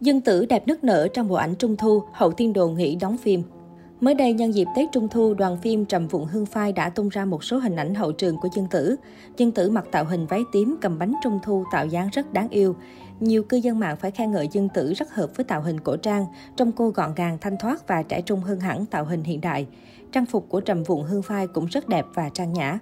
Dương Tử đẹp nức nở trong bộ ảnh Trung Thu, hậu tiên đồ nghỉ đóng phim. Mới đây, nhân dịp Tết Trung Thu, đoàn phim Trầm Vụng Hương Phai đã tung ra một số hình ảnh hậu trường của Dương Tử. Dương Tử mặc tạo hình váy tím cầm bánh Trung Thu tạo dáng rất đáng yêu. Nhiều cư dân mạng phải khen ngợi Dương Tử rất hợp với tạo hình cổ trang, trông cô gọn gàng, thanh thoát và trẻ trung hơn hẳn tạo hình hiện đại. Trang phục của Trầm Vụng Hương Phai cũng rất đẹp và trang nhã.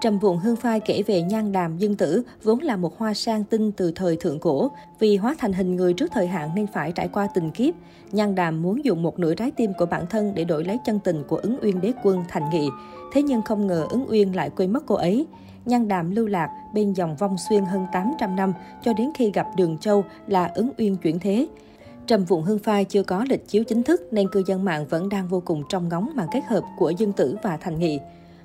Trầm Vụn Hương Phai kể về nhan đàm dương tử, vốn là một hoa sang tinh từ thời thượng cổ. Vì hóa thành hình người trước thời hạn nên phải trải qua tình kiếp. Nhan đàm muốn dùng một nửa trái tim của bản thân để đổi lấy chân tình của ứng uyên đế quân thành nghị. Thế nhưng không ngờ ứng uyên lại quên mất cô ấy. Nhan đàm lưu lạc bên dòng vong xuyên hơn 800 năm cho đến khi gặp Đường Châu là ứng uyên chuyển thế. Trầm Vụn Hương Phai chưa có lịch chiếu chính thức nên cư dân mạng vẫn đang vô cùng trong ngóng màn kết hợp của Dương Tử và Thành Nghị.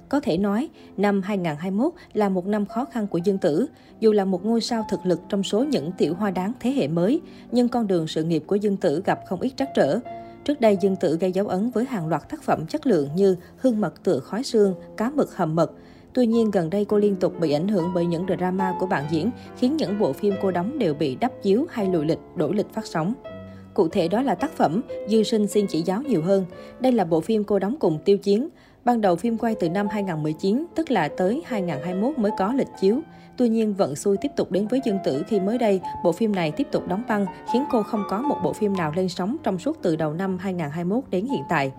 Có thể nói, năm 2021 là một năm khó khăn của Dương Tử. Dù là một ngôi sao thực lực trong số những tiểu hoa đáng thế hệ mới, nhưng con đường sự nghiệp của Dương Tử gặp không ít trắc trở. Trước đây, Dương Tử gây dấu ấn với hàng loạt tác phẩm chất lượng như Hương mật tựa khói xương, Cá mực hầm mật. Tuy nhiên, gần đây cô liên tục bị ảnh hưởng bởi những drama của bạn diễn, khiến những bộ phim cô đóng đều bị đắp chiếu hay lùi lịch, đổi lịch phát sóng. Cụ thể đó là tác phẩm Dư sinh xin chỉ giáo nhiều hơn. Đây là bộ phim cô đóng cùng Tiêu Chiến. Ban đầu phim quay từ năm 2019, tức là tới 2021 mới có lịch chiếu. Tuy nhiên, vận xui tiếp tục đến với Dương Tử khi mới đây, bộ phim này tiếp tục đóng băng, khiến cô không có một bộ phim nào lên sóng trong suốt từ đầu năm 2021 đến hiện tại.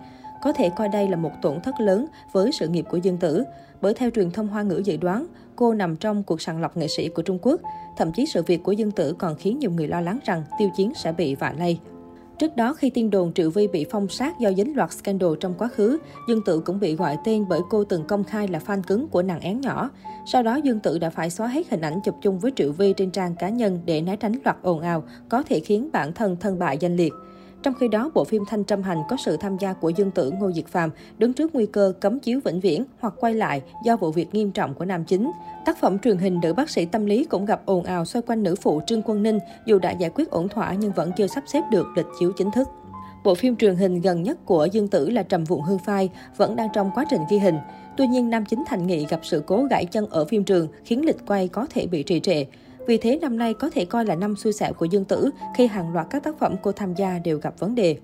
Có thể coi đây là một tổn thất lớn với sự nghiệp của Dương Tử, bởi theo truyền thông Hoa ngữ dự đoán, cô nằm trong cuộc sàng lọc nghệ sĩ của Trung Quốc. Thậm chí sự việc của Dương Tử còn khiến nhiều người lo lắng rằng Tiêu Chiến sẽ bị vạ lây. Trước đó, khi tin đồn Triệu Vi bị phong sát do dính loạt scandal trong quá khứ, Dương Tự cũng bị gọi tên bởi cô từng công khai là fan cứng của nàng én nhỏ. Sau đó, Dương Tự đã phải xóa hết hình ảnh chụp chung với Triệu Vi trên trang cá nhân để né tránh loạt ồn ào, có thể khiến bản thân thân bại danh liệt. Trong khi đó, bộ phim Thanh Trâm Hành có sự tham gia của Dương Tử Ngô Diệt Phàm đứng trước nguy cơ cấm chiếu vĩnh viễn hoặc quay lại do vụ việc nghiêm trọng của nam chính. Tác phẩm truyền hình Nữ bác sĩ tâm lý cũng gặp ồn ào xoay quanh nữ phụ Trương Quân Ninh, dù đã giải quyết ổn thỏa nhưng vẫn chưa sắp xếp được lịch chiếu chính thức. Bộ phim truyền hình gần nhất của Dương Tử là Trầm Vụn Hương Phai vẫn đang trong quá trình ghi hình. Tuy nhiên, nam chính Thành Nghị gặp sự cố gãy chân ở phim trường khiến lịch quay có thể bị trì trệ. Vì thế năm nay có thể coi là năm xui xẻo của Dương Tử khi hàng loạt các tác phẩm cô tham gia đều gặp vấn đề.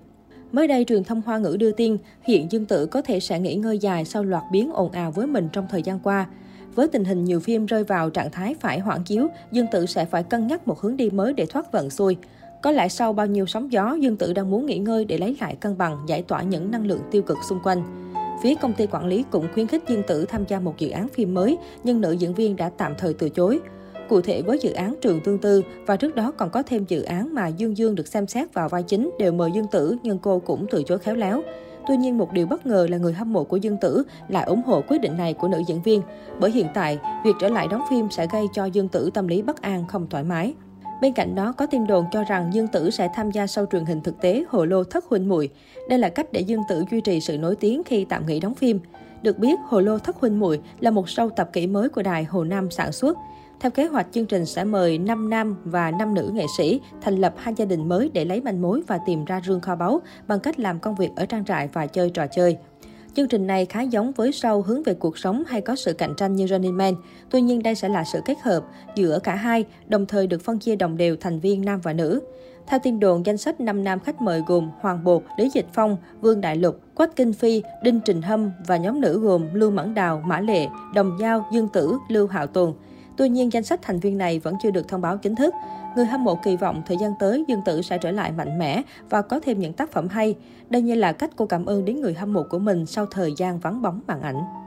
Mới đây, truyền thông Hoa ngữ đưa tin, hiện Dương Tử có thể sẽ nghỉ ngơi dài sau loạt biến ồn ào với mình trong thời gian qua. Với tình hình nhiều phim rơi vào trạng thái phải hoãn chiếu, Dương Tử sẽ phải cân nhắc một hướng đi mới để thoát vận xuôi. Có lẽ sau bao nhiêu sóng gió, Dương Tử đang muốn nghỉ ngơi để lấy lại cân bằng, giải tỏa những năng lượng tiêu cực xung quanh. Phía công ty quản lý cũng khuyến khích Dương Tử tham gia một dự án phim mới, nhưng nữ diễn viên đã tạm thời từ chối. Cụ thể với dự án Trường Tương Tư và trước đó còn có thêm dự án mà Dương Dương được xem xét vào vai chính đều mời Dương Tử nhưng cô cũng từ chối khéo léo. Tuy nhiên một điều bất ngờ là người hâm mộ của Dương Tử lại ủng hộ quyết định này của nữ diễn viên. Bởi hiện tại, việc trở lại đóng phim sẽ gây cho Dương Tử tâm lý bất an, không thoải mái. Bên cạnh đó, có tin đồn cho rằng Dương Tử sẽ tham gia sau truyền hình thực tế Hồ Lô Thất Huynh Muội. Đây là cách để Dương Tử duy trì sự nổi tiếng khi tạm nghỉ đóng phim. Được biết, Hồ Lô Thất Huynh Muội là một sâu tập kỹ mới của đài Hồ Nam sản xuất. Theo kế hoạch, chương trình sẽ mời 5 nam và 5 nữ nghệ sĩ thành lập hai gia đình mới để lấy manh mối và tìm ra rương kho báu bằng cách làm công việc ở trang trại và chơi trò chơi. Chương trình này khá giống với show hướng về cuộc sống hay có sự cạnh tranh như Running Man. Tuy nhiên đây sẽ là sự kết hợp giữa cả hai, đồng thời được phân chia đồng đều thành viên nam và nữ. Theo tin đồn, danh sách 5 nam khách mời gồm Hoàng Bột, Lý Dịch Phong, Vương Đại Lục, Quách Kinh Phi, Đinh Trình Hâm và nhóm nữ gồm Lưu Mẫn Đào, Mã Lệ, Đồng Giao, Dương Tử, Lưu Hạo Tùng. Tuy nhiên, danh sách thành viên này vẫn chưa được thông báo chính thức. Người hâm mộ kỳ vọng thời gian tới Dương Tử sẽ trở lại mạnh mẽ và có thêm những tác phẩm hay. Đây như là cách cô cảm ơn đến người hâm mộ của mình sau thời gian vắng bóng màn ảnh.